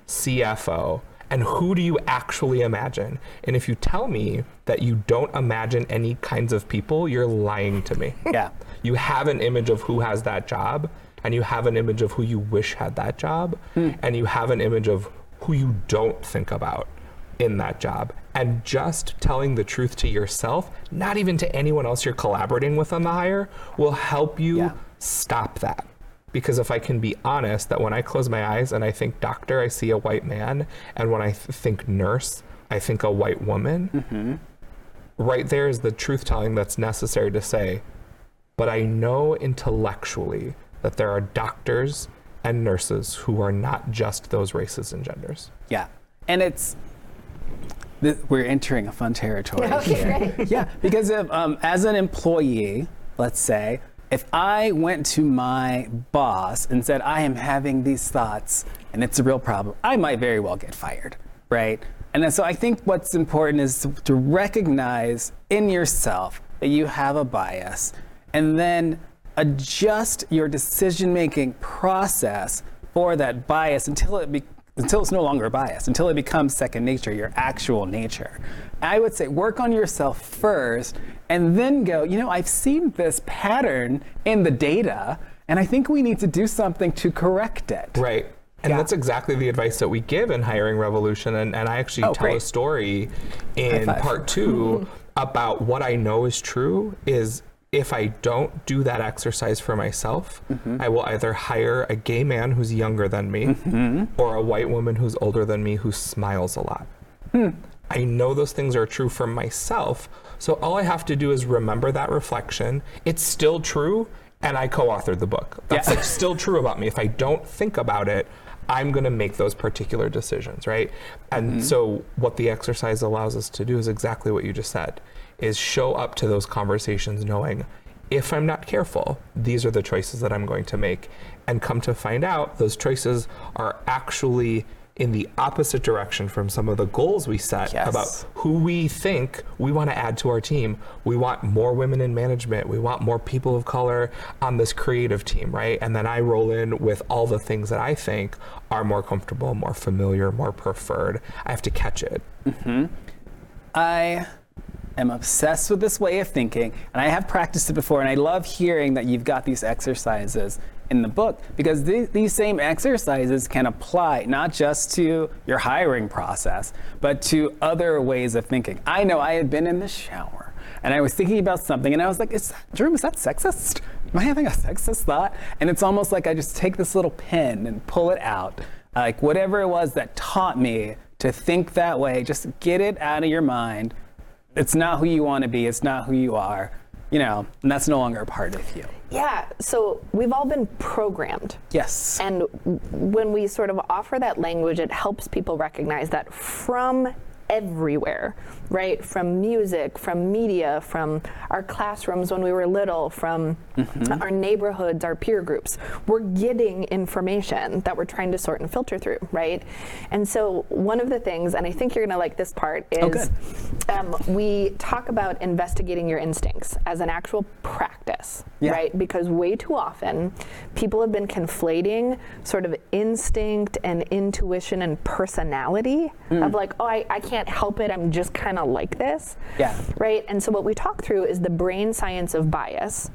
CFO. And who do you actually imagine? And if you tell me that you don't imagine any kinds of people, you're lying to me. Yeah. You have an image of who has that job, and you have an image of who you wish had that job, hmm. and you have an image of who you don't think about in that job. And just telling the truth to yourself, not even to anyone else you're collaborating with on the hire, will help you Yeah. Stop that. Because if I can be honest, that when I close my eyes and I think doctor, I see a white man, and when I th- think nurse, I think a white woman, right there is the truth telling that's necessary to say, but I know intellectually that there are doctors and nurses who are not just those races and genders. Yeah. And it's, th- we're entering a fun territory Okay, here. great. Yeah, because if, um, as an employee, let's say, if I went to my boss and said, I am having these thoughts and it's a real problem, I might very well get fired, right? And so I think what's important is to, recognize in yourself that you have a bias and then adjust your decision making process for that bias until it until it's no longer a bias, until it becomes second nature, your actual nature. I would say work on yourself first and then go, you know, I've seen this pattern in the data and I think we need to do something to correct it. Right. And Yeah. that's exactly the advice that we give in Hiring Revolution. And, and I actually Oh, tell a story in part two about what I know is true is if I don't do that exercise for myself, Mm-hmm. I will either hire a gay man who's younger than me Mm-hmm. or a white woman who's older than me who smiles a lot. Hmm. I know those things are true for myself. So all I have to do is remember that reflection. It's still true. and I co-authored the book. That's Yeah. like still true about me. If I don't think about it, I'm going to make those particular decisions, right? And mm-hmm. so what the exercise allows us to do is exactly what you just said is show up to those conversations knowing if I'm not careful, these are the choices that I'm going to make and come to find out those choices are actually in the opposite direction from some of the goals we set Yes. about who we think we want to add to our team. We want more women in management. We want more people of color on this creative team, right? And then I roll in with all the things that I think are more comfortable, more familiar, more preferred. I have to catch it. Mm-hmm. I am obsessed with this way of thinking, and I have practiced it before, and I love hearing that you've got these exercises in the book because th- these same exercises can apply not just to your hiring process, but to other ways of thinking. I know I had been in the shower and I was thinking about something, and I was like, "Is that, Drew? Is that sexist? Am I having a sexist thought?" And it's almost like I just take this little pen and pull it out, like whatever it was that taught me to think that way. Just get it out of your mind it's not who you want to be. It's not who you are. You know, and that's no longer a part of you. Yeah, so we've all been programmed. Yes. And when we sort of offer that language, it helps people recognize that from everywhere, right? From music, from media, from our classrooms when we were little, from our neighborhoods, our peer groups. We're getting information that we're trying to sort and filter through, right? And so one of the things, and I think you're gonna like this part, is Oh, um, we talk about investigating your instincts as an actual practice, Yeah. right? Because way too often people have been conflating sort of instinct and intuition and personality Mm. of like, oh, I, I can't help it, I'm just kind of like this. Yeah. Right? And so what we talk through is the brain science of bias.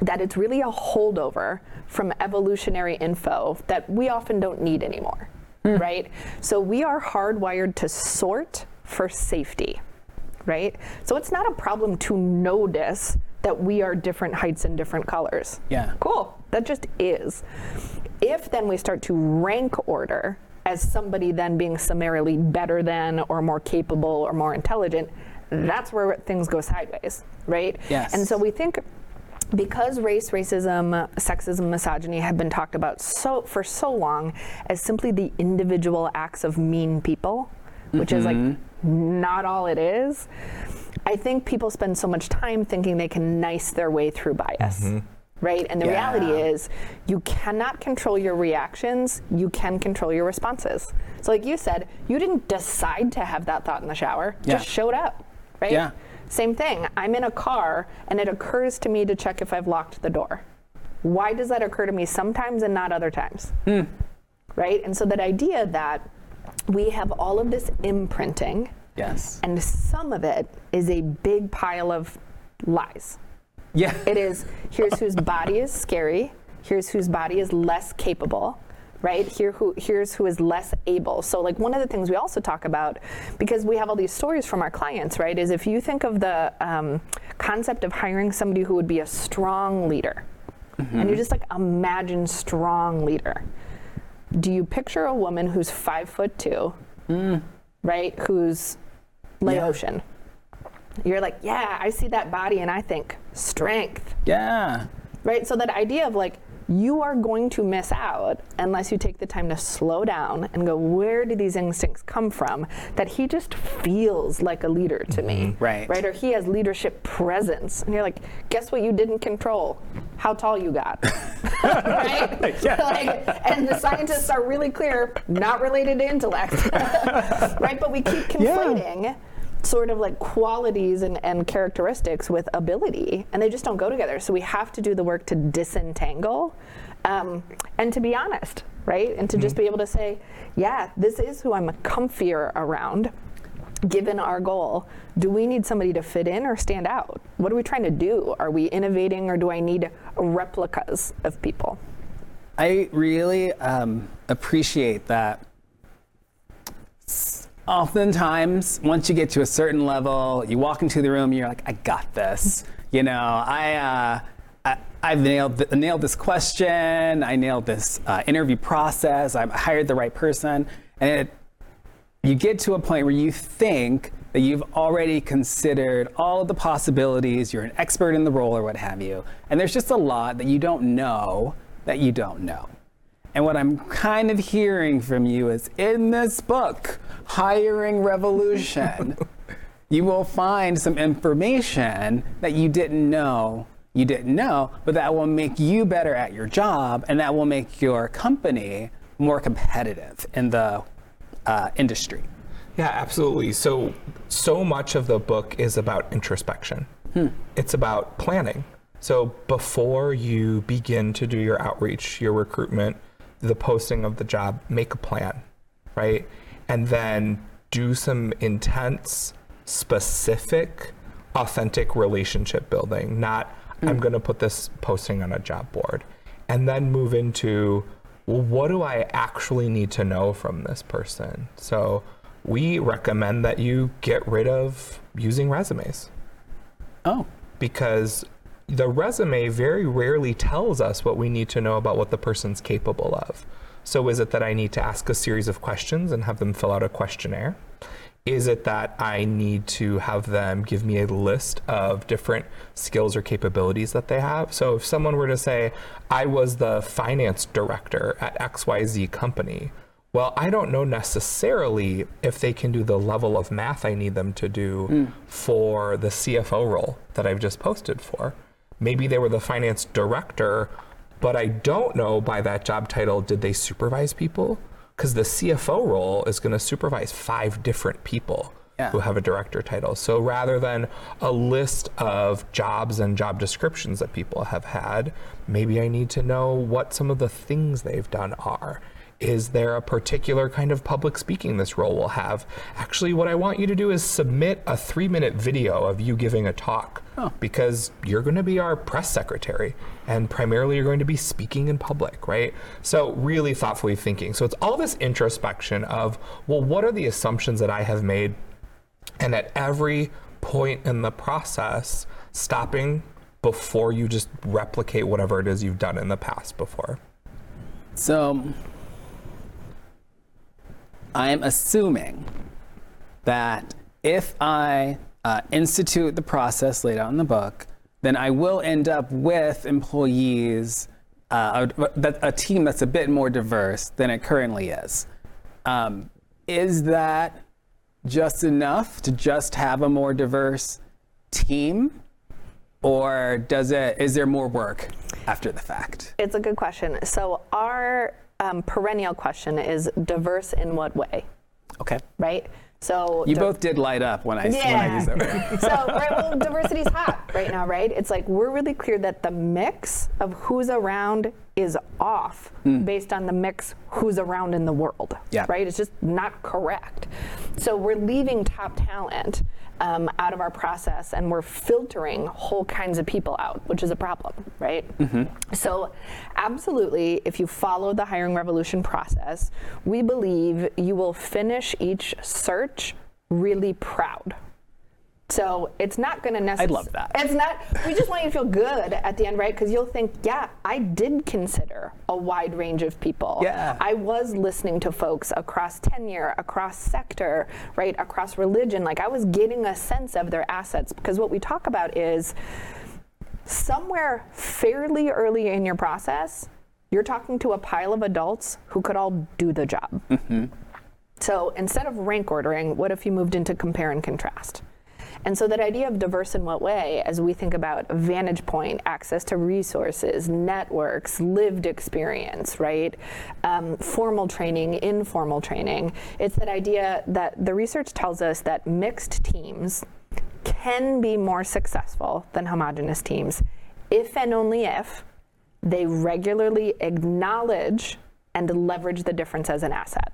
That it's really a holdover from evolutionary info that we often don't need anymore, hmm. right? So we are hardwired to sort for safety, right? So it's not a problem to notice that we are different heights and different colors. Yeah. Cool. That just is. If then we start to rank order as somebody then being summarily better than or more capable or more intelligent, that's where things go sideways, right? Yes. And so we think because race, racism, sexism, misogyny have been talked about so for so long as simply the individual acts of mean people, which is like mm-hmm. not all it is. I think people spend so much time thinking they can nice their way through bias. Mm-hmm. Right? And the reality is you cannot control your reactions, you can control your responses. So like you said, you didn't decide to have that thought in the shower. Yeah. Just showed up. Right? Yeah. Same thing. I'm in a car and it occurs to me to check if I've locked the door. Why does that occur to me sometimes and not other times? Hmm. Right? And so that idea that we have all of this imprinting Yes. and some of it is a big pile of lies. Yeah. It is here's whose body is scary, here's whose body is less capable, right? Here who here's who is less able. So like one of the things we also talk about because we have all these stories from our clients, right? Is if you think of the um, concept of hiring somebody who would be a strong leader, and you just like imagine strong leader. Do you picture a woman who's five foot two, right? Who's Laotian? You're like, yeah, I see that body and I think strength, Yeah. right? So that idea of like, you are going to miss out unless you take the time to slow down and go, where do these instincts come from? That he just feels like a leader to me, mm-hmm. Right. Right? Or he has leadership presence, and you're like, guess what? You didn't control how tall you got, right? Like, and the scientists are really clear, not related to intellect, right? But we keep conflating sort of like qualities and, and characteristics with ability, and they just don't go together. So we have to do the work to disentangle um, and to be honest, right? And to just be able to say, yeah, this is who I'm a comfier around. Given our goal, do we need somebody to fit in or stand out? What are we trying to do? Are we innovating or do I need replicas of people? I really um, appreciate that. Oftentimes, once you get to a certain level, you walk into the room, you're like, "I got this." You know, I, uh, I I've nailed th- nailed this question. I nailed this uh, interview process. I've hired the right person, and it, you get to a point where you think that you've already considered all of the possibilities, you're an expert in the role or what have you, and there's just a lot that you don't know that you don't know. And what I'm kind of hearing from you is in this book, Hiring Revolution, you will find some information that you didn't know you didn't know, but that will make you better at your job and that will make your company more competitive in the uh, industry. Yeah, absolutely. So, so much of the book is about introspection. Hmm. It's about planning. So, before you begin to do your outreach, your recruitment, the posting of the job, make a plan, right? And then do some intense, specific, authentic relationship building, not mm. I'm going to put this posting on a job board. And then move into, well, what do I actually need to know from this person? So we recommend that you get rid of using resumes. Oh. Because the resume very rarely tells us what we need to know about what the person's capable of. So is it that I need to ask a series of questions and have them fill out a questionnaire? Is it that I need to have them give me a list of different skills or capabilities that they have? So if someone were to say, I was the finance director at XYZ company, well, I don't know necessarily if they can do the level of math I need them to do mm. for the CFO role that I've just posted for. Maybe they were the finance director, but I don't know by that job title, did they supervise people? because the CFO role is going to supervise five different people yeah. who have a director title. So rather than a list of jobs and job descriptions that people have had, maybe I need to know what some of the things they've done are. Is there a particular kind of public speaking this role will have? Actually, what I want you to do is submit a three minute video of you giving a talk oh. because you're going to be our press secretary and primarily you're going to be speaking in public, right? So, really thoughtfully thinking. So, it's all this introspection of, well, what are the assumptions that I have made? And at every point in the process, stopping before you just replicate whatever it is you've done in the past before. So, I'm assuming that if I uh, institute the process laid out in the book, then I will end up with employees, uh, a, a, team that's a bit more diverse than it currently is. Um, is that just enough to just have a more diverse team? Or does it, is there more work after the fact? It's a good question. So our um, perennial question is diverse in what way? Okay. Right? So you both did light up when I when I used that. so right, well, diversity's hot right now, right? It's like we're really clear that the mix of who's around is off mm. based on the mix who's around in the world. Yeah. Right? It's just not correct. So we're leaving top talent um, out of our process and we're filtering whole kinds of people out, which is a problem, right? Mm-hmm. So, absolutely, if you follow the hiring revolution process, we believe you will finish each search really proud so it's not going to necessarily. I love that. It's not. We just want you to feel good at the end, right? Because you'll think, yeah, I did consider a wide range of people. Yeah. I was listening to folks across tenure, across sector, right, across religion. Like I was getting a sense of their assets because what we talk about is somewhere fairly early in your process, you're talking to a pile of adults who could all do the job. Mm-hmm. So instead of rank ordering, what if you moved into compare and contrast? And so that idea of diverse in what way, as we think about vantage point, access to resources, networks, lived experience, right? Um, formal training, informal training, it's that idea that the research tells us that mixed teams can be more successful than homogenous teams if and only if they regularly acknowledge and leverage the difference as an asset.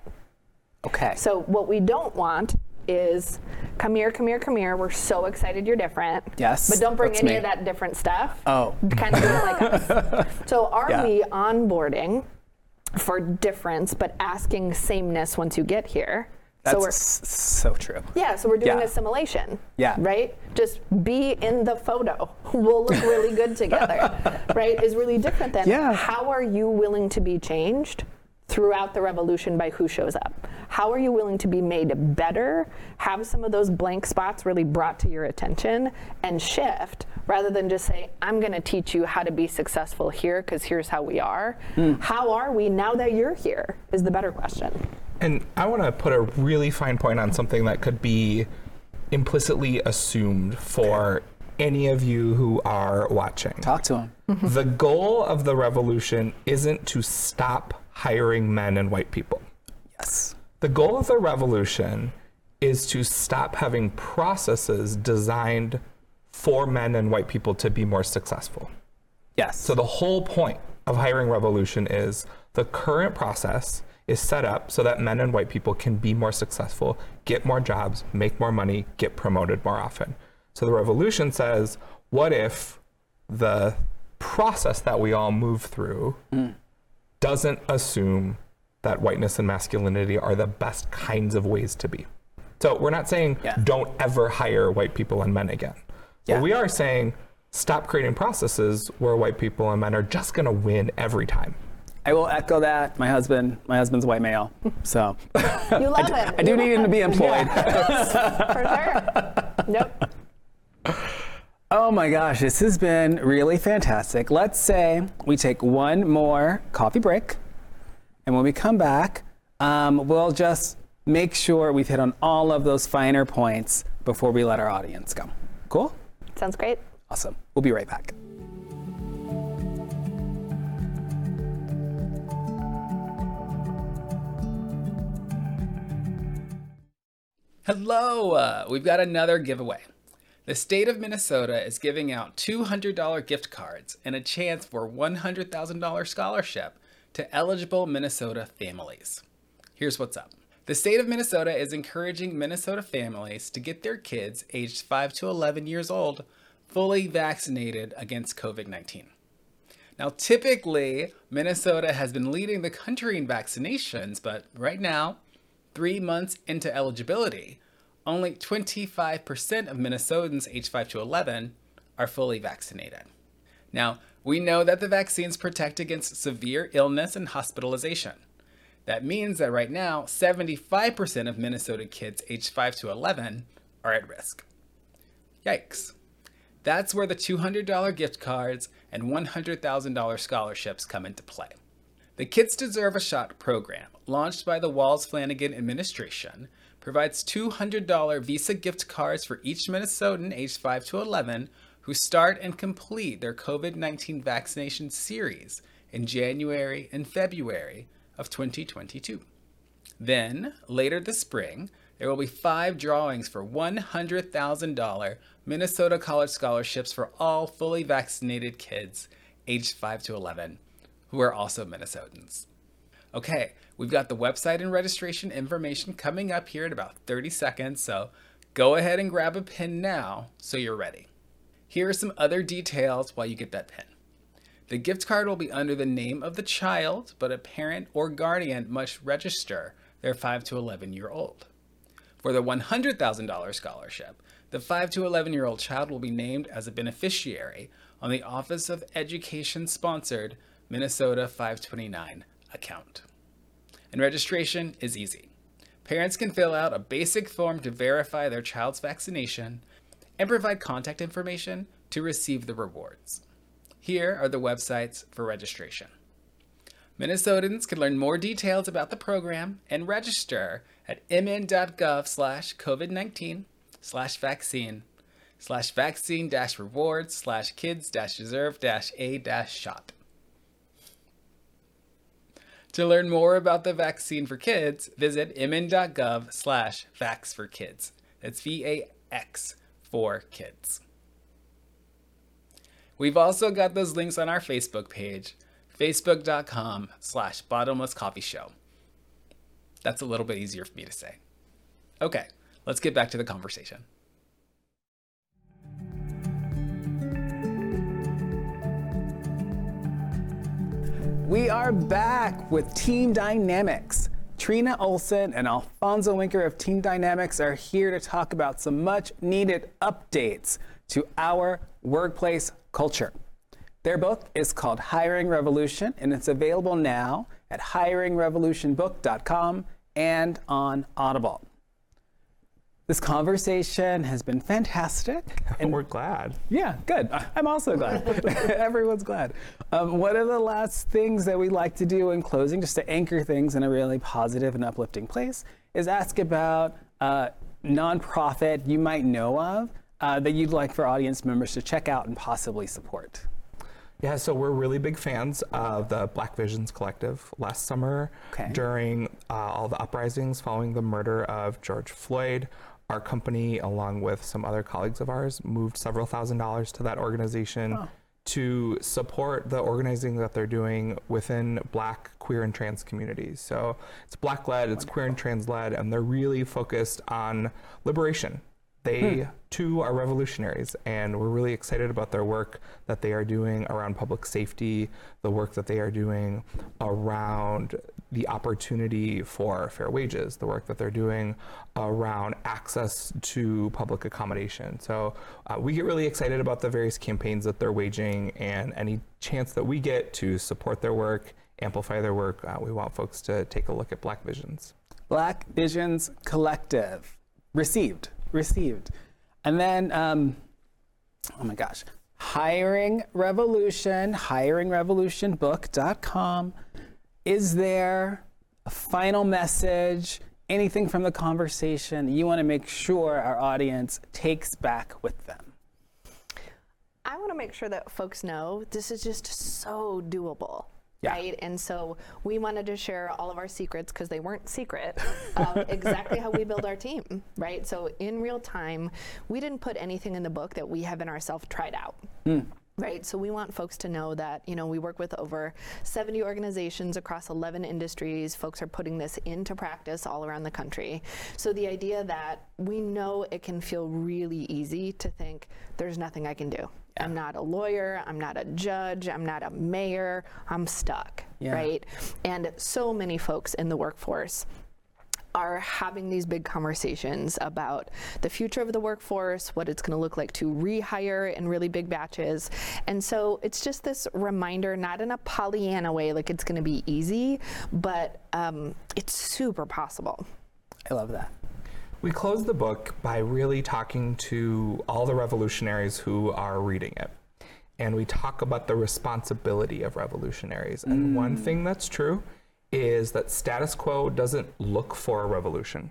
Okay. So what we don't want is come here, come here, come here. We're so excited you're different. Yes. But don't bring any me. of that different stuff. Oh. Kind of like us. So are yeah. we onboarding for difference but asking sameness once you get here? That's so we're so true. Yeah, so we're doing yeah. assimilation. Yeah. Right? Just be in the photo. We'll look really good together. right? Is really different than yeah. how are you willing to be changed throughout the revolution by who shows up? How are you willing to be made better, have some of those blank spots really brought to your attention, and shift rather than just say, I'm going to teach you how to be successful here because here's how we are? Mm. How are we now that you're here? Is the better question. And I want to put a really fine point on something that could be implicitly assumed for any of you who are watching. Talk to them. the goal of the revolution isn't to stop hiring men and white people. Yes. The goal of the revolution is to stop having processes designed for men and white people to be more successful. Yes. So the whole point of hiring revolution is the current process is set up so that men and white people can be more successful, get more jobs, make more money, get promoted more often. So the revolution says, what if the process that we all move through mm. Doesn't assume that whiteness and masculinity are the best kinds of ways to be? So we're not saying yeah. don't ever hire white people and men again. Yeah. But we are saying stop creating processes where white people and men are just going to win every time. I will echo that. My husband, my husband's white male, so you love I, him. I do need him to be employed. For sure. Nope. Oh my gosh, this has been really fantastic. Let's say we take one more coffee break, and when we come back, um, we'll just make sure we've hit on all of those finer points before we let our audience go. Cool? Sounds great. Awesome. We'll be right back. Hello! Uh, we've got another giveaway. The state of Minnesota is giving out $200 gift cards and a chance for $100,000 scholarship to eligible Minnesota families. Here's what's up. The state of Minnesota is encouraging Minnesota families to get their kids aged 5 to 11 years old fully vaccinated against COVID 19. Now, typically, Minnesota has been leading the country in vaccinations, but right now, three months into eligibility, only 25% of Minnesotans aged 5 to 11 are fully vaccinated. Now, we know that the vaccines protect against severe illness and hospitalization. That means that right now, 75% of Minnesota kids aged 5 to 11 are at risk. Yikes. That's where the $200 gift cards and $100,000 scholarships come into play. The Kids Deserve a Shot program, launched by the Walz Flanagan administration, provides $200 Visa gift cards for each Minnesotan aged 5 to 11 who start and complete their COVID 19 vaccination series in January and February of 2022. Then, later this spring, there will be five drawings for $100,000 Minnesota College scholarships for all fully vaccinated kids aged 5 to 11 who are also Minnesotans. Okay, we've got the website and registration information coming up here in about 30 seconds, so go ahead and grab a pin now so you're ready. Here are some other details while you get that pin. The gift card will be under the name of the child, but a parent or guardian must register their 5 to 11 year old. For the $100,000 scholarship, the 5 to 11 year old child will be named as a beneficiary on the Office of Education sponsored Minnesota 529 account. And registration is easy. Parents can fill out a basic form to verify their child's vaccination and provide contact information to receive the rewards. Here are the websites for registration. Minnesotans can learn more details about the program and register at mn.gov slash COVID-19 slash vaccine slash vaccine dash rewards slash kids dash deserve dash a dash shot. To learn more about the vaccine for kids, visit mn.gov slash vax for kids. That's V-A-X for kids. We've also got those links on our Facebook page, facebook.com slash bottomless coffee show. That's a little bit easier for me to say. Okay, let's get back to the conversation. We are back with Team Dynamics. Trina Olson and Alfonso Wenker of Team Dynamics are here to talk about some much needed updates to our workplace culture. Their book is called Hiring Revolution and it's available now at hiringrevolutionbook.com and on Audible. This conversation has been fantastic. And we're glad. Yeah, good. I'm also glad. Everyone's glad. Um, one of the last things that we like to do in closing, just to anchor things in a really positive and uplifting place, is ask about uh, nonprofit you might know of uh, that you'd like for audience members to check out and possibly support. Yeah, so we're really big fans of the Black Visions Collective. Last summer, Okay. during uh, all the uprisings following the murder of George Floyd, our company, along with some other colleagues of ours, moved several thousand dollars to that organization to support the organizing that they're doing within Black, queer, and trans communities. So it's Black led, it's queer and trans led, and they're really focused on liberation. They hmm. too are revolutionaries, and we're really excited about their work that they are doing around public safety, the work that they are doing around the opportunity for fair wages, the work that they're doing around access to public accommodation. So uh, we get really excited about the various campaigns that they're waging, and any chance that we get to support their work, amplify their work, uh, we want folks to take a look at Black Visions. Black Visions Collective. Received. Received. And then, um, oh my gosh, Hiring Revolution, hiringrevolutionbook.com. Is there a final message, anything from the conversation you want to make sure our audience takes back with them? I want to make sure that folks know this is just so doable. Yeah. Right. And so we wanted to share all of our secrets because they weren't secret of exactly how we build our team. Right. So in real time, we didn't put anything in the book that we haven't ourselves tried out. Hmm. Right. So we want folks to know that, you know, we work with over 70 organizations across 11 industries. Folks are putting this into practice all around the country. So the idea that we know it can feel really easy to think there's nothing I can do. I'm not a lawyer, I'm not a judge, I'm not a mayor, I'm stuck. Yeah. Right. And so many folks in the workforce are having these big conversations about the future of the workforce, what it's going to look like to rehire in really big batches. And so it's just this reminder, not in a Pollyanna way, like it's going to be easy, but um, it's super possible. I love that. We close the book by really talking to all the revolutionaries who are reading it. And we talk about the responsibility of revolutionaries. And one thing that's true is that status quo doesn't look for a revolution.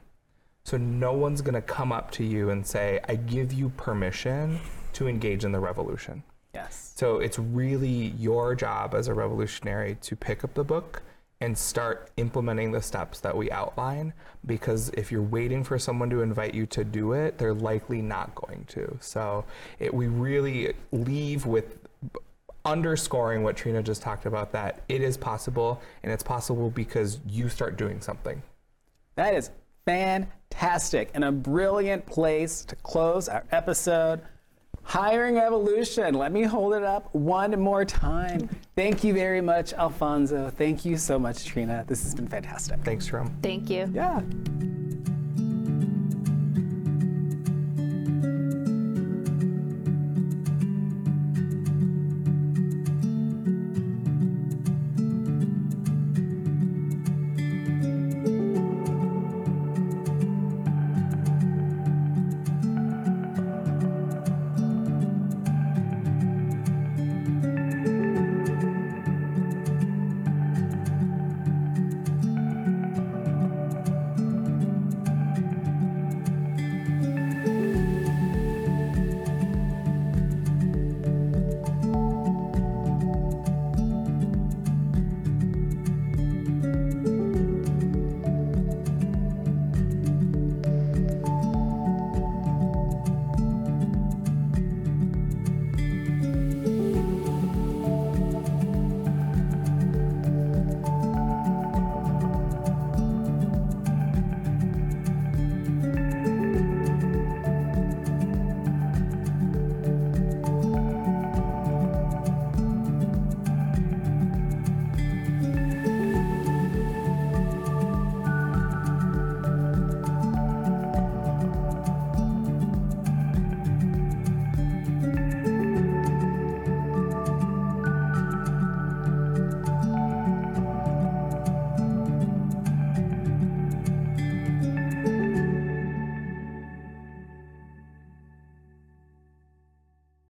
So no one's going to come up to you and say, I give you permission to engage in the revolution. Yes. So it's really your job as a revolutionary to pick up the book and start implementing the steps that we outline because if you're waiting for someone to invite you to do it, they're likely not going to. So it, we really leave with underscoring what Trina just talked about that it is possible and it's possible because you start doing something. That is fantastic and a brilliant place to close our episode. Hiring Revolution. Let me hold it up one more time. Thank you very much, Alfonso. Thank you so much, Trina. This has been fantastic. Thanks, Jerome. Thank you. Yeah.